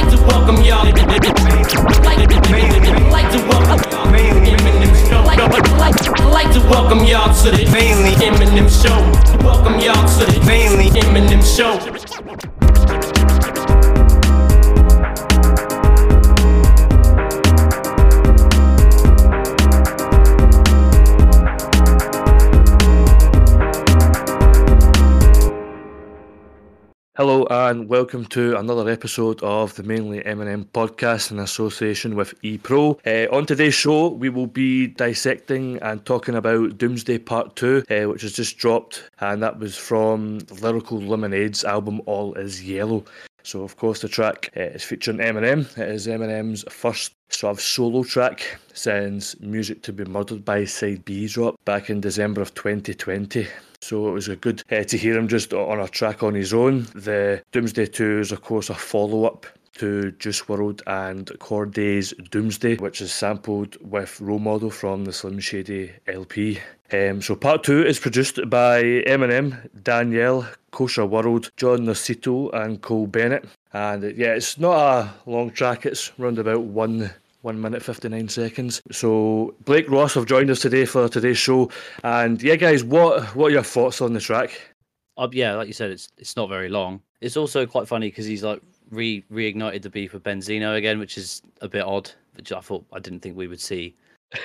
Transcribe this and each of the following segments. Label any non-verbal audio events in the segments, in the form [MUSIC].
like to welcome y'all. Like, like to welcome Eminem show. Like, like, like to welcome y'all to the mainly Eminem show. Welcome y'all to the mainly Eminem show. And welcome to another episode of the Mainly Eminem podcast in association with ePro. Uh, on today's show, we will be dissecting and talking about Doomsday Part 2, uh, which has just dropped, and that was from Lyrical Lemonade's album All Is Yellow. So, of course, the track uh, is featuring Eminem. It is Eminem's first sort of solo track since Music to Be Murdered by Side B dropped back in December of 2020. So it was a good uh, to hear him just on a track on his own. The Doomsday 2 is, of course, a follow up to Juice WRLD and Cordae's Doomsday, which is sampled with Role Model from the Slim Shady LP. Um, so part two is produced by Eminem, Danielle, Kosher World, John Nocito, and Cole Bennett. And yeah, it's not a long track, it's around about one one minute fifty nine seconds. So Blake Ross have joined us today for today's show. And yeah, guys, what what are your thoughts on the track? Uh, yeah, like you said, it's it's not very long. It's also quite funny because he's like re reignited the beef with Benzino again, which is a bit odd. Which I thought I didn't think we would see.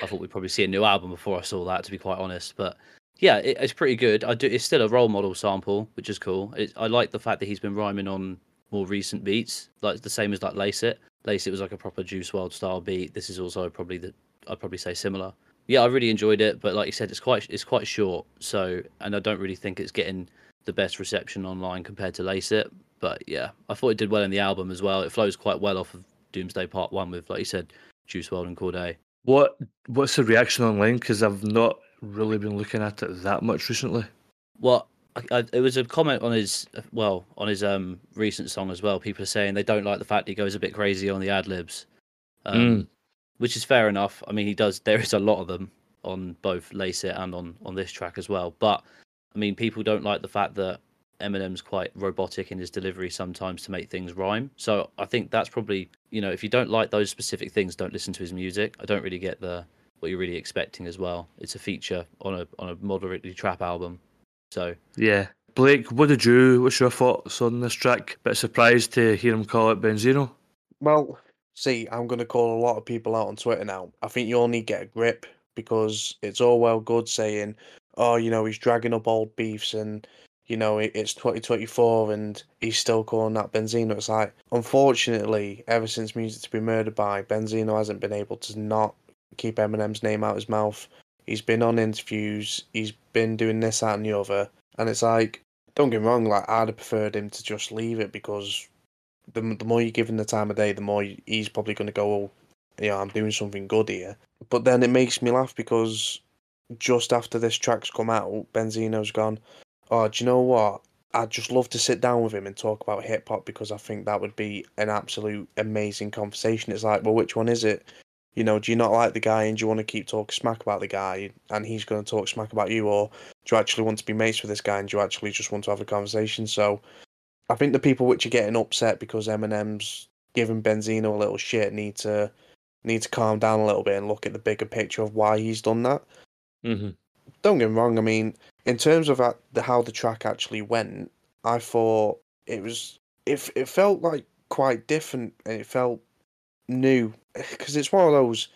I thought we'd probably see a new album before I saw that, to be quite honest. But yeah, it, it's pretty good. I do. It's still a role model sample, which is cool. It, I like the fact that he's been rhyming on more recent beats, like the same as like Lace It. Lace It was like a proper Juice WRLD style beat. This is also probably the I'd probably say similar. Yeah, I really enjoyed it, but like you said, it's quite it's quite short. So, and I don't really think it's getting the best reception online compared to Lace It. But yeah, I thought it did well in the album as well. It flows quite well off of Doomsday Part One with, like you said, Juice WRLD and Cordae. What what's the reaction online? Because I've not really been looking at it that much recently. Well, I, it was a comment on his well on his um recent song as well. People are saying they don't like the fact he goes a bit crazy on the ad libs, um, Mm. which is fair enough. I mean, he does. There is a lot of them on both Lace It and on on this track as well. But I mean, people don't like the fact that Eminem's quite robotic in his delivery sometimes to make things rhyme. So I think that's probably you know if you don't like those specific things, don't listen to his music. I don't really get the what you're really expecting as well. It's a feature on a on a moderately trap album. So Yeah. Blake, what did you what's your thoughts on this track? Bit surprised to hear him call it Benzino. Well, see, I'm going to call a lot of people out on Twitter now. I think you all need to get a grip because it's all well good saying, oh, you know, he's dragging up old beefs and, you know, it's 2024 and he's still calling that Benzino. It's like, unfortunately, ever since Music to Be Murdered by, Benzino hasn't been able to not keep Eminem's name out his mouth. He's been on interviews, he's been doing this, that, and the other. And it's like, don't get me wrong, like, I'd have preferred him to just leave it because the, the more you give him the time of day, the more he's probably going to go, oh, yeah, I'm doing something good here. But then it makes me laugh because just after this track's come out, Benzino's gone, oh, do you know what? I'd just love to sit down with him and talk about hip hop because I think that would be an absolute amazing conversation. It's like, well, which one is it? You know, do you not like the guy and do you want to keep talking smack about the guy and he's going to talk smack about you? Or do you actually want to be mates with this guy and do you actually just want to have a conversation? So I think the people which are getting upset because Eminem's giving Benzino a little shit need to need to calm down a little bit and look at the bigger picture of why he's done that. Mm-hmm. Don't get me wrong. I mean, in terms of how the track actually went, I thought it was it. It felt like quite different and it felt new because it's one of those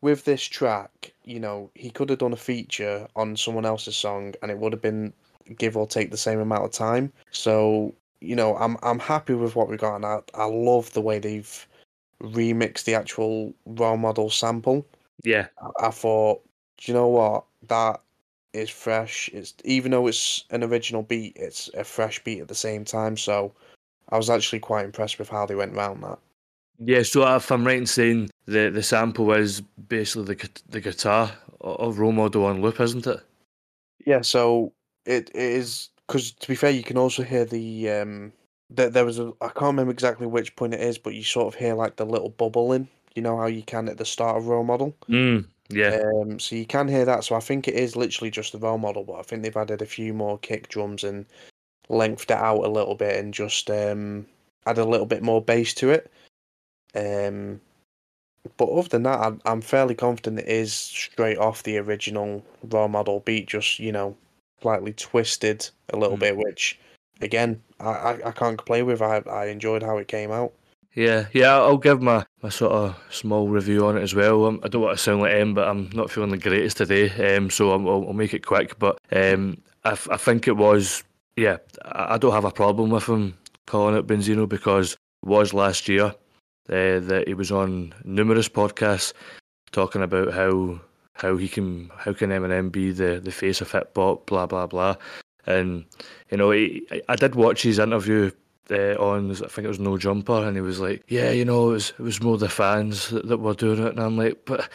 with this track. You know, he could have done a feature on someone else's song and it would have been give or take the same amount of time. So you know, I'm I'm happy with what we got, and I I love the way they've remixed the actual role model sample. Yeah. I, I thought, do you know what? That is fresh. It's even though it's an original beat, it's a fresh beat at the same time. So I was actually quite impressed with how they went around that. Yeah, so if I'm right in saying the the sample is basically the the guitar of Role Model on loop, isn't it? Yeah, so it, it is because to be fair, you can also hear the um. There, there was a I can't remember exactly which point it is, but you sort of hear like the little bubbling. You know how you can at the start of role model. Mm, yeah. Um, so you can hear that. So I think it is literally just the role model, but I think they've added a few more kick drums and lengthed it out a little bit and just um added a little bit more bass to it. Um, but other than that, I'm, I'm fairly confident it is straight off the original role model beat, just you know, slightly twisted a little Mm. bit, which again, I, I, I can't complain with. I I enjoyed how it came out. Yeah, yeah, I'll give my, my sort of small review on it as well. Um, I don't want to sound like M, but I'm not feeling the greatest today, um, so I'm, I'll, I'll make it quick. But um, I, f- I think it was, yeah, I, I don't have a problem with him calling it Benzino because it was last year uh, that he was on numerous podcasts talking about how how he can how can Eminem be the, the face of hip hop, blah blah blah, and you know he, I- did watch his interview uh, on I think it was No Jumper, and he was like, yeah, you know, it was it was more the fans that, that were doing it, and I'm like, but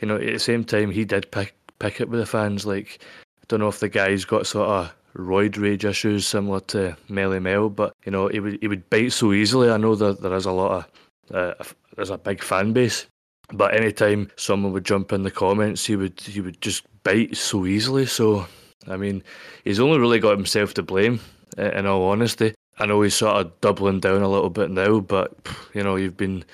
you know, at the same time, he did pick pick it with the fans. Like, I don't know if the guy's got sort of roid rage issues similar to Melle Mel, but you know, he would he would bite so easily. I know that there is a lot of uh, there's a big fan base, but anytime someone would jump in the comments, he would he would just bite so easily. So, I mean, he's only really got himself to blame. In all honesty, I know he's sort of doubling down a little bit now, but you know, you've been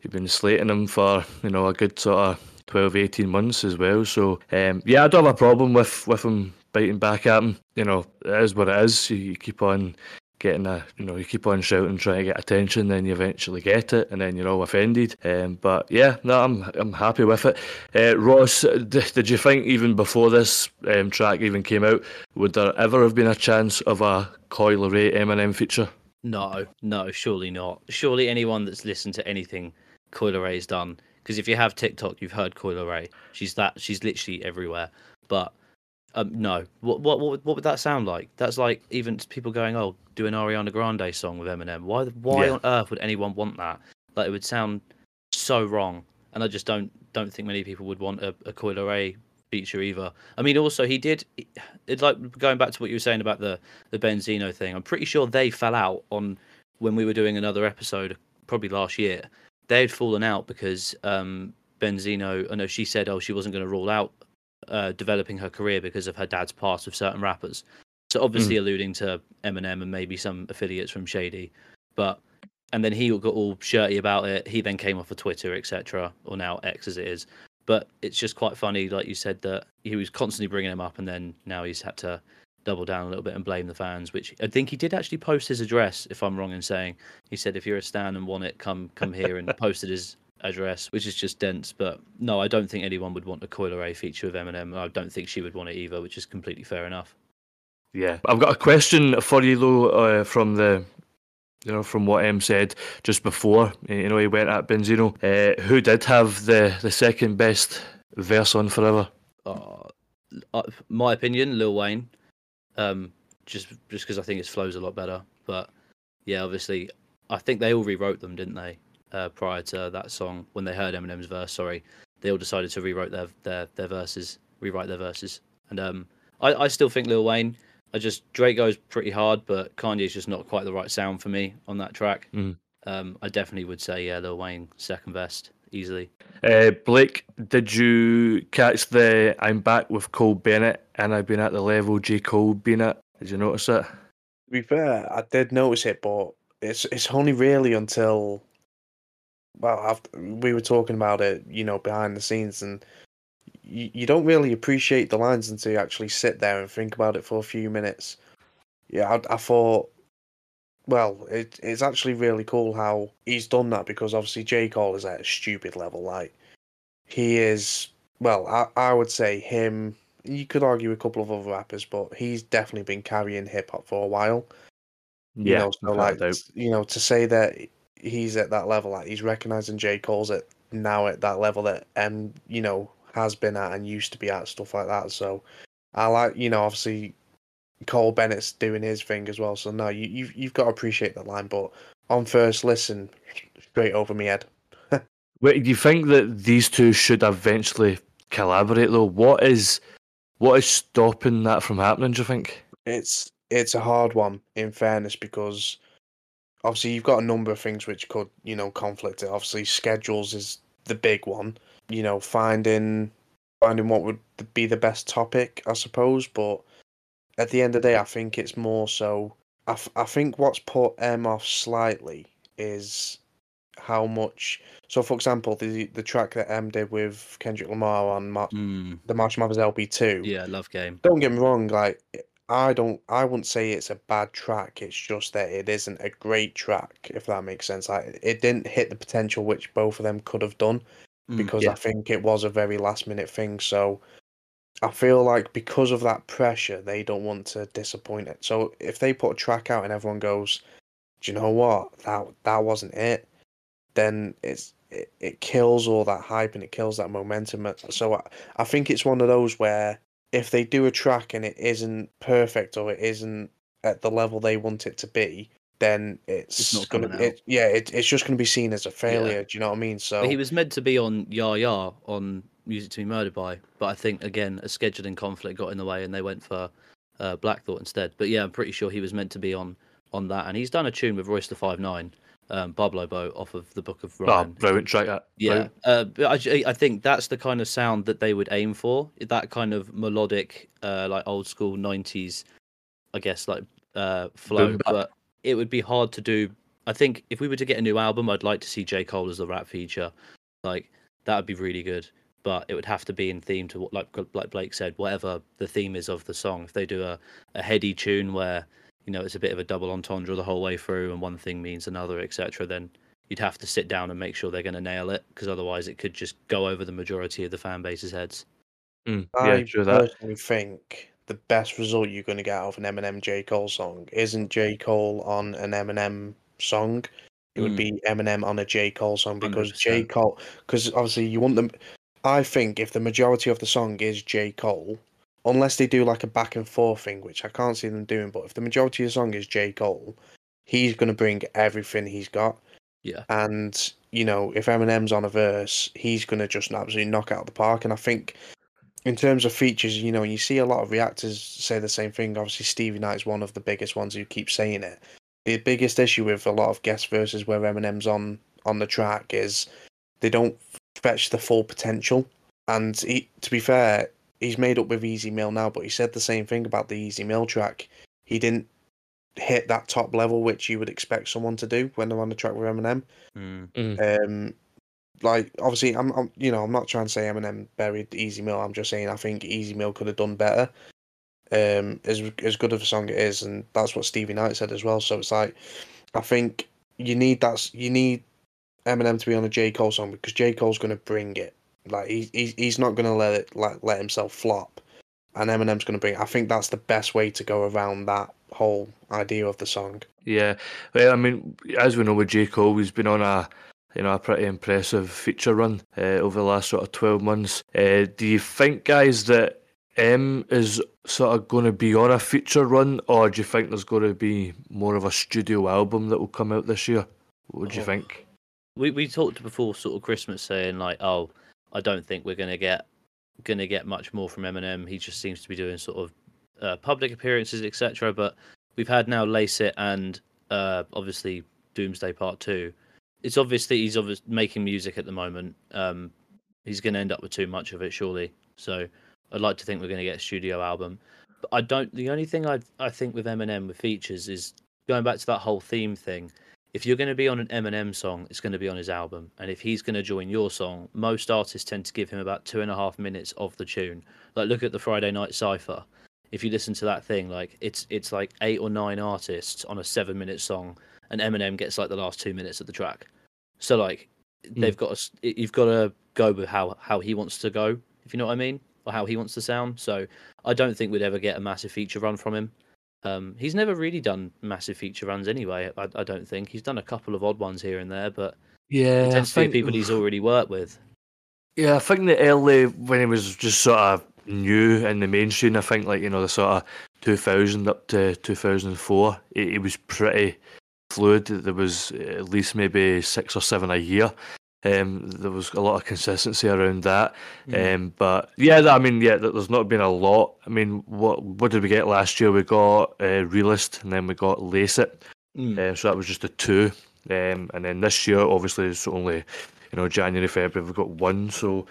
you've been slating him for you know a good sort of 12, 18 months as well. So um, yeah, I don't have a problem with with him biting back at him. You know, it is what it is. You, keep on getting a you know you keep on shouting trying to get attention then you eventually get it and then you're all offended um, but yeah no I'm I'm happy with it uh, Ross did, did you think even before this um, track even came out would there ever have been a chance of a Coi Leray Eminem feature No, no, surely not. Surely anyone that's listened to anything Coi Leray's done, because if you have TikTok, you've heard Coi Leray. She's that. She's literally everywhere. But um, no, what what what would, what would that sound like? That's like even people going, "Oh, do an Ariana Grande song with Eminem." Why why Yeah. on earth would anyone want that? Like it would sound so wrong, and I just don't don't think many people would want a, a Coi Leray feature either. I mean, also he did. It's like going back to what you were saying about the the Benzino thing. I'm pretty sure they fell out on when we were doing another episode, probably last year. They had fallen out because um, Benzino. I know she said, oh, she wasn't going to rule out uh, developing her career because of her dad's past with certain rappers. So obviously alluding to Eminem and maybe some affiliates from Shady, but and then he got all shirty about it. He then came off of Twitter, etc., or now X as it is. But it's just quite funny, like you said, that he was constantly bringing him up, and then now he's had to double down a little bit and blame the fans. Which I think he did actually post his address, if I'm wrong in saying. He said, "If you're a stan and want it, come come here," and [LAUGHS] posted his address, which is just dense. But no, I don't think anyone would want a Coi Leray feature with Eminem. I don't think she would want it either, which is completely fair enough. Yeah, I've got a question for you though, uh, from the, you know, from what M said just before. You know, he went at Benzino. Uh, who did have the the second best verse on Forever? uh, uh, my opinion, Lil Wayne. Um, just just because I think his flows a lot better. But yeah, obviously, I think they all rewrote them, didn't they? Uh, prior to that song, when they heard Eminem's verse, sorry, they all decided to rewrite their their their verses, rewrite their verses. And um, I I still think Lil Wayne. I just Drake goes pretty hard, but Kanye's just not quite the right sound for me on that track. Mhm. Um, I definitely would say yeah, Lil Wayne second best easily. Uh, Blake, did you catch the I'm back with Cole Bennett and I've been at the level J. Cole been at? Did you notice it? To be fair, I did notice it, but it's it's only really until well, after, we were talking about it, you know, behind the scenes, and you, you don't really appreciate the lines until you actually sit there and think about it for a few minutes. Yeah, I, I thought, well, it, it's actually really cool how he's done that because obviously J Cole is at a stupid level. Like he is, well, I I would say him. You could argue a couple of other rappers, but he's definitely been carrying hip hop for a while you know, so like you know, to say that he's at that level, like he's recognizing J. Cole's at now at that level that M, you know, has been at and used to be at stuff like that. So I like, you know, obviously Cole Bennett's doing his thing as well. So no, you you've you've got to appreciate that line, but on first listen, straight over me head. [LAUGHS] Wait, do you think that these two should eventually collaborate though? What is what is stopping that from happening? Do you think? It's it's a hard one in fairness because obviously you've got a number of things which could you know conflict it. Obviously schedules is the big one. You know finding finding what would be the best topic, I suppose. But at the end of the day, I think it's more so. I, f- I think what's put M off slightly is how much. So, for example, the the track that M did with Kendrick Lamar on Mar- Mm, the Marshall Mathers LP2. yeah, love game. Don't get me wrong, like I don't, I wouldn't say it's a bad track. It's just that it isn't a great track, if that makes sense. Like it didn't hit the potential which both of them could have done Mm, because yeah. I think it was a very last minute thing. So I feel like because of that pressure, they don't want to disappoint it. So if they put a track out and everyone goes, "Do you know what? That that wasn't it," then it's it, it kills all that hype and it kills that momentum. So I, I think it's one of those where if they do a track and it isn't perfect or it isn't at the level they want it to be, then it's, It's not gonna it, yeah it, it's just gonna be seen as a failure. Do you know what I mean? So But he was meant to be on Ya Ya on Music to Be Murdered By, but I think again a scheduling conflict got in the way and they went for uh, Black Thought instead. But yeah, I'm pretty sure he was meant to be on on that, and he's done a tune with Royce the Five Nine, um, Boblo Boat off of the Book of Oh, Ryan. brilliant track. That. Yeah, uh, I, I think that's the kind of sound that they would aim for. That kind of melodic, uh, like old school '90s, I guess, like uh, flow. But it would be hard to do. I think if we were to get a new album, I'd like to see J Cole as the rap feature. Like that would be really good. But it would have to be in theme to what, like like Blake said, whatever the theme is of the song. If they do a, a heady tune where you know it's a bit of a double entendre the whole way through, and one thing means another, etc., then you'd have to sit down and make sure they're going to nail it because otherwise it could just go over the majority of the fan base's heads. Mm, yeah, I true that. personally think the best result you're going to get out of an Eminem J Cole song isn't J Cole on an Eminem song. It would Mm. be Eminem on a J Cole song because J 100%. Cole, because obviously you want them. I think if the majority of the song is J Cole, unless they do like a back and forth thing, which I can't see them doing, but if the majority of the song is J Cole, he's going to bring everything he's got. Yeah. And you know, if Eminem's on a verse, he's going to just absolutely knock out the park. And I think in terms of features, you know, you see a lot of reactors say the same thing. Obviously, Stevie Knight's one of the biggest ones who keep saying it. The biggest issue with a lot of guest verses where Eminem's on on the track is they don't fetch the full potential. And he, to be fair, he's made up with Ez Mil now, but he said the same thing about the Ez Mil track. He didn't hit that top level which you would expect someone to do when they're on the track with Eminem. Mm. Um, like obviously, I'm, I'm you know I'm not trying to say Eminem buried Ez Mil. I'm just saying I think Ez Mil could have done better. Um, as as good of a song it is, and that's what Stevie Knight said as well. So it's like, I think you need that. You need Eminem to be on a J Cole song because J Cole's going to bring it. Like he, he's he's not going to let it like let himself flop, and Eminem's going to bring. It. I think that's the best way to go around that whole idea of the song. Yeah, well, I mean, as we know with J Cole, he's been on a you know a pretty impressive feature run uh, over the last sort of twelve months. Uh, do you think, guys, that M is sort of going to be on a feature run, or do you think there's going to be more of a studio album that will come out this year? What do you Oh. think? We we talked before sort of Christmas saying like, oh, I don't think we're gonna get gonna get much more from Eminem. He just seems to be doing sort of uh, public appearances, etc. But we've had now Lace It and uh, obviously Doomsday Part Two. It's obvious that he's making music at the moment. Um, he's going to end up with too much of it, surely. So I'd like to think we're going to get a studio album. But I don't. The only thing I I think with Eminem with features is going back to that whole theme thing. If you're going to be on an Eminem song, it's going to be on his album. And if he's going to join your song, most artists tend to give him about two and a half minutes of the tune. Like look at the Friday Night Cipher. If you listen to that thing, like it's it's like eight or nine artists on a seven minute song, and Eminem gets like the last two minutes of the track. So like hmm. they've got to, you've got to go with how how he wants to go, if you know what I mean, or how he wants to sound. So I don't think we'd ever get a massive feature run from him. Um, he's never really done massive feature runs anyway. I, I don't think he's done a couple of odd ones here and there, but Yeah, it I tends to be people he's already worked with. Yeah, I think the early when he was just sort of new in the mainstream, I think like you know the sort of 2000 up to 2004, it, it was pretty fluid. There was at least maybe six or seven a year. Um, there was a lot of consistency around that. Mm. Um, but yeah, I mean, yeah, there's not been a lot. I mean, what what did we get last year? We got uh, Realest, and then we got Lace It. Mm. Uh, so that was just the two. Um, and then this year, obviously, it's only you know January, February. We've got one. So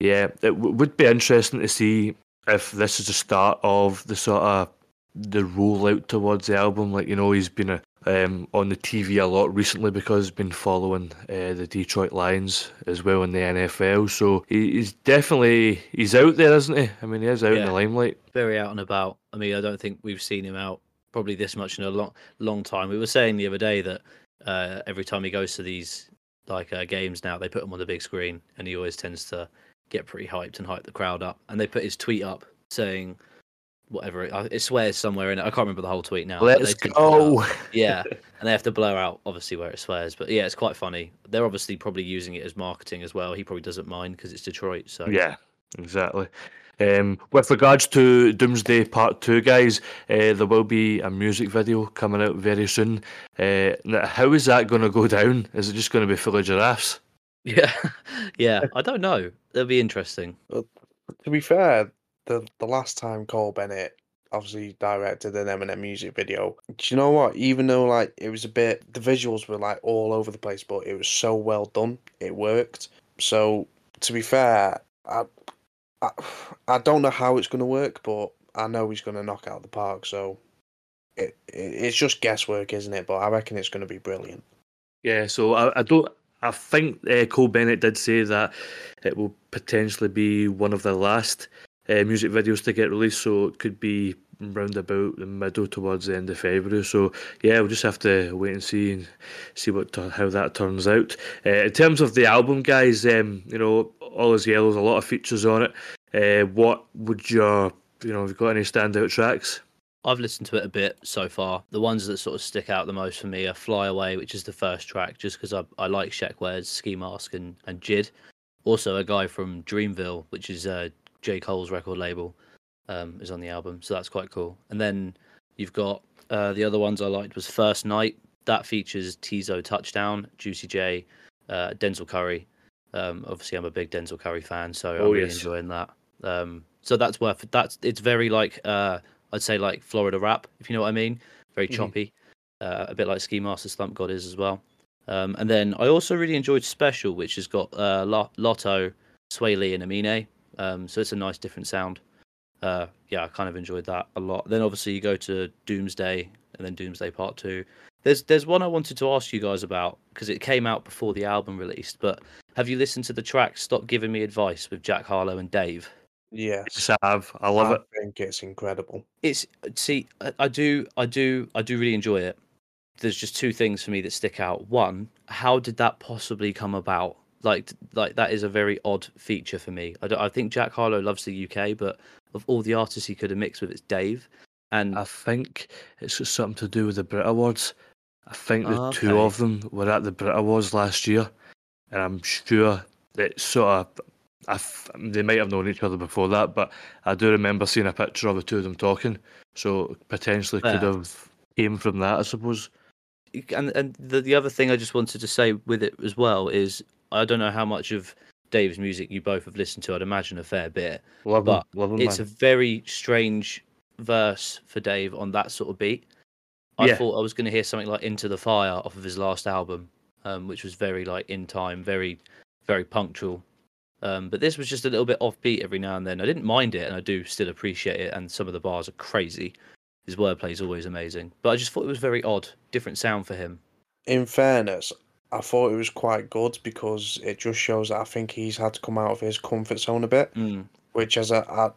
yeah, it w- would be interesting to see if this is the start of the sort of the rollout towards the album. Like you know, he's been a um, on the TV a lot recently because he's been following uh, the Detroit Lions as well in the NFL. So he, he's definitely he's out there, isn't he? I mean, he is out in the limelight. very out and about. I mean, I don't think we've seen him out probably this much in a long, long time. We were saying the other day that uh, every time he goes to these like uh, games now, they put him on the big screen, and he always tends to get pretty hyped and hype the crowd up. And they put his tweet up saying whatever it, it swears somewhere in it. I can't remember the whole tweet now. but Let's they tweet it out. go. [LAUGHS] yeah, and they have to blur out obviously where it swears. But yeah, it's quite funny. They're obviously probably using it as marketing as well. He probably doesn't mind because it's Detroit. So Yeah, exactly. Um, with regards to Doomsday Part 2, guys, uh, there will be a music video coming out very soon. Uh, now, how is that going to go down? Is it just going to be full of giraffes? [LAUGHS] Yeah, [LAUGHS] yeah. I don't know. That'll be interesting. To be fair, the the last time Cole Bennett obviously directed an Eminem music video, do you know what? Even though like it was a bit, the visuals were like all over the place, but it was so well done, it worked. So to be fair, I I, I don't know how it's going to work, but I know he's going to knock out the park. So it, it it's just guesswork, isn't it? But I reckon it's going to be brilliant. Yeah, so I, I don't. I think uh, Cole Bennett did say that it will potentially be one of the last uh, music videos to get released, so it could be round about the middle towards the end of February. So yeah, we'll just have to wait and see and see what how that turns out. Uh, in terms of the album, guys, um, you know, all is yellow, a lot of features on it. Uh, what would your you know, have you got any standout tracks? I've listened to it a bit so far. The ones that sort of stick out the most for me are Fly Away, which is the first track, just because I, I like Sheckware's Ski Mask and, and JID. Also, a guy from Dreamville, which is uh, J. Cole's record label, um, is on the album. So that's quite cool. And then you've got uh, the other ones I liked was First Night. That features Teezo Touchdown, Juicy J, uh, Denzel Curry. Um, obviously, I'm a big Denzel Curry fan, so Oh, I'm really yes. enjoying that. Um, so that's worth that's it's very like uh, I'd say like Florida rap, if you know what I mean. Very Mhm. choppy, uh, a bit like Ski Mask the Slump God is as well. Um, and then I also really enjoyed Special, which has got uh, Lotto, Swae Lee, and Amine. Um, so it's a nice different sound. Uh, yeah, I kind of enjoyed that a lot. Then obviously you go to Doomsday and then Doomsday Part Two. There's there's one I wanted to ask you guys about because it came out before the album released. But have you listened to the track "Stop Giving Me Advice" with Jack Harlow and Dave? Yes, Yes, I have. I love I it. I think it's incredible. it's see I, I do i do i do really enjoy it there's just two things for me that stick out one how did that possibly come about like like that is a very odd feature for me i, don't- I think jack harlow loves the uk but of all the artists he could have mixed with it's dave and I think it's got something to do with the Brit Awards. I think the Ah, two of them were at the Brit Awards last year, and I'm sure that sort of. I f- they might have known each other before that, but I do remember seeing a picture of the two of them talking. So potentially could Yeah. have came from that, I suppose. and and the, the other thing i just wanted to say with it as well is i don't know how much of dave's music you both have listened to i'd imagine a fair bit Love But them, love them, it's man. a very strange verse for Dave on that sort of beat. I Yeah. thought I was going to hear something like "Into the Fire" off of his last album, um, which was very like in time, very, very punctual. Um, but this was just a little bit offbeat every now and then. I didn't mind it, and I do still appreciate it. And some of the bars are crazy. His wordplay is always amazing, but I just thought it was very odd, different sound for him. in fairness, I thought it was quite good because it just shows that I think he's had to come out of his comfort zone a bit, Mm. which as a, I,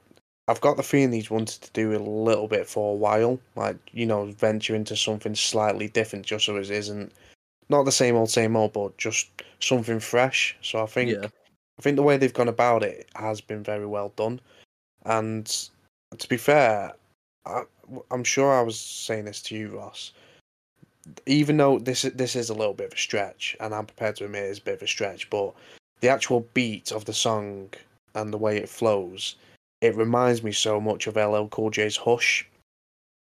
I've got the feeling he's wanted to do a little bit for a while, like you know, venture into something slightly different, just so it isn't not the same old same old, but just something fresh. So I think Yeah. I think the way they've gone about it has been very well done, and to be fair, I, I'm sure I was saying this to you, Ross even though this is this is a little bit of a stretch, and I'm prepared to admit it's a bit of a stretch, but the actual beat of the song and the way it flows, it reminds me so much of LL Cool J's Hush.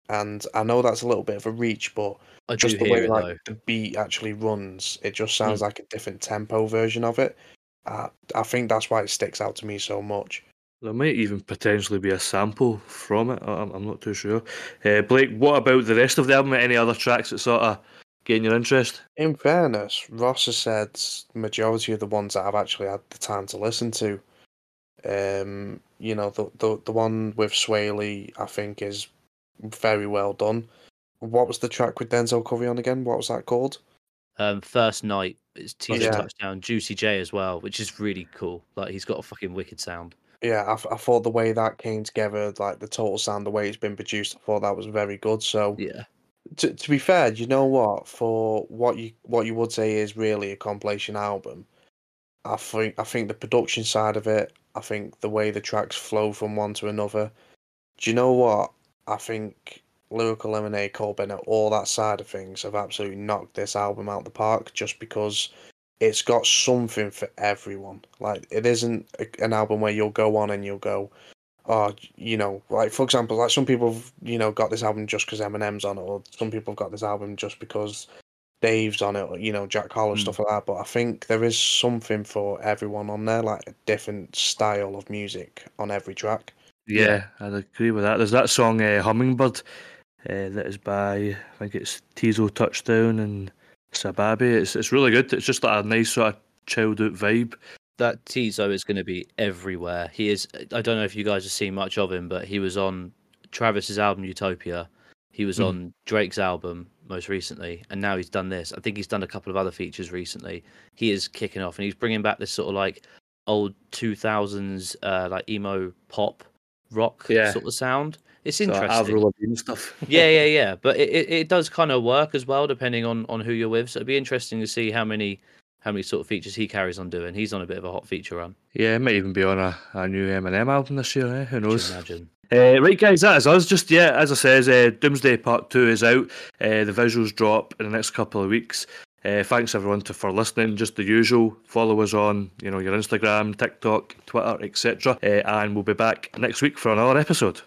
And I know that's a little bit of a reach, but I just the way it like though. the beat actually runs, it just sounds Mm. like a different tempo version of it. Uh, I think that's why it sticks out to me so much. There might even potentially be a sample from it. I- I'm, I'm not too sure. Uh, Blake, what about the rest of the album? Any other tracks that sort of gain your interest? In fairness, Ross has said majority of the ones that I've actually had the time to listen to. Um, you know, the the the one with Swae Lee, I think is very well done. what was the track with Denzel Curry on again? What was that called? Um, first night it's teaser Yeah. touchdown, Juicy J as well, which is really cool. Like he's got a fucking wicked sound. Yeah, I, f- I thought the way that came together, like the total sound, the way it's been produced, I thought that was very good. So Yeah, to to be fair, you know what? For what you what you would say is really a compilation album, I think I think the production side of it, I think the way the tracks flow from one to another. Do you know what? I think Lyrical Lemonade, Cole Bennett, all that side of things have absolutely knocked this album out the park just because it's got something for everyone. Like it isn't a- an album where you'll go on and you'll go, oh, you know, like for example, like some people, have, you know, got this album just because Eminem's on it, or some people have got this album just because Dave's on it, or you know, Jack Harlow Mm. stuff like that. But I think there is something for everyone on there, like a different style of music on every track. Yeah, I'd agree with that. There's that song uh, Hummingbird uh, that is by I think it's Teezo Touchdown and Sababi. It's it's really good. It's just like a nice sort of chilled out vibe. that Teezo is going to be everywhere. He is. I don't know if you guys have seen much of him, but he was on Travis's album Utopia. He was Mhm. on Drake's album most recently, and now he's done this. I think he's done a couple of other features recently. He is kicking off, and he's bringing back this sort of like old two thousands uh, like emo pop rock Yeah. sort of sound. It's interesting. Avril Lavigne stuff. [LAUGHS] yeah, yeah, yeah. But it, it, it does kind of work as well, depending on on who you're with. So it'd be interesting to see how many how many sort of features he carries on doing. He's on a bit of a hot feature run. Yeah, it might even be on a, a new Eminem album this year. Eh? Who knows? imagine? Uh, right, guys, that is us. Just yeah, as I says, uh, Doomsday Part Two is out. Uh, the visuals drop in the next couple of weeks. Uh, thanks everyone to, for listening. Just the usual. Follow us on, you know, your Instagram, TikTok, Twitter, etc. Uh, and we'll be back next week for another episode.